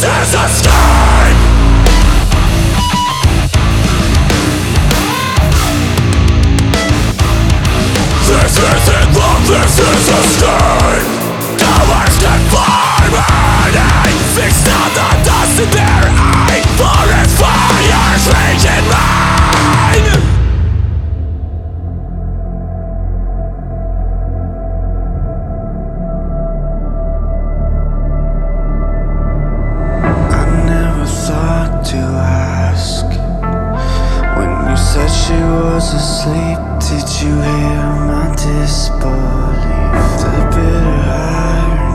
This isn't love, this is a stain Now I stand said she was asleep Did you hear my disbelief? The bitter irony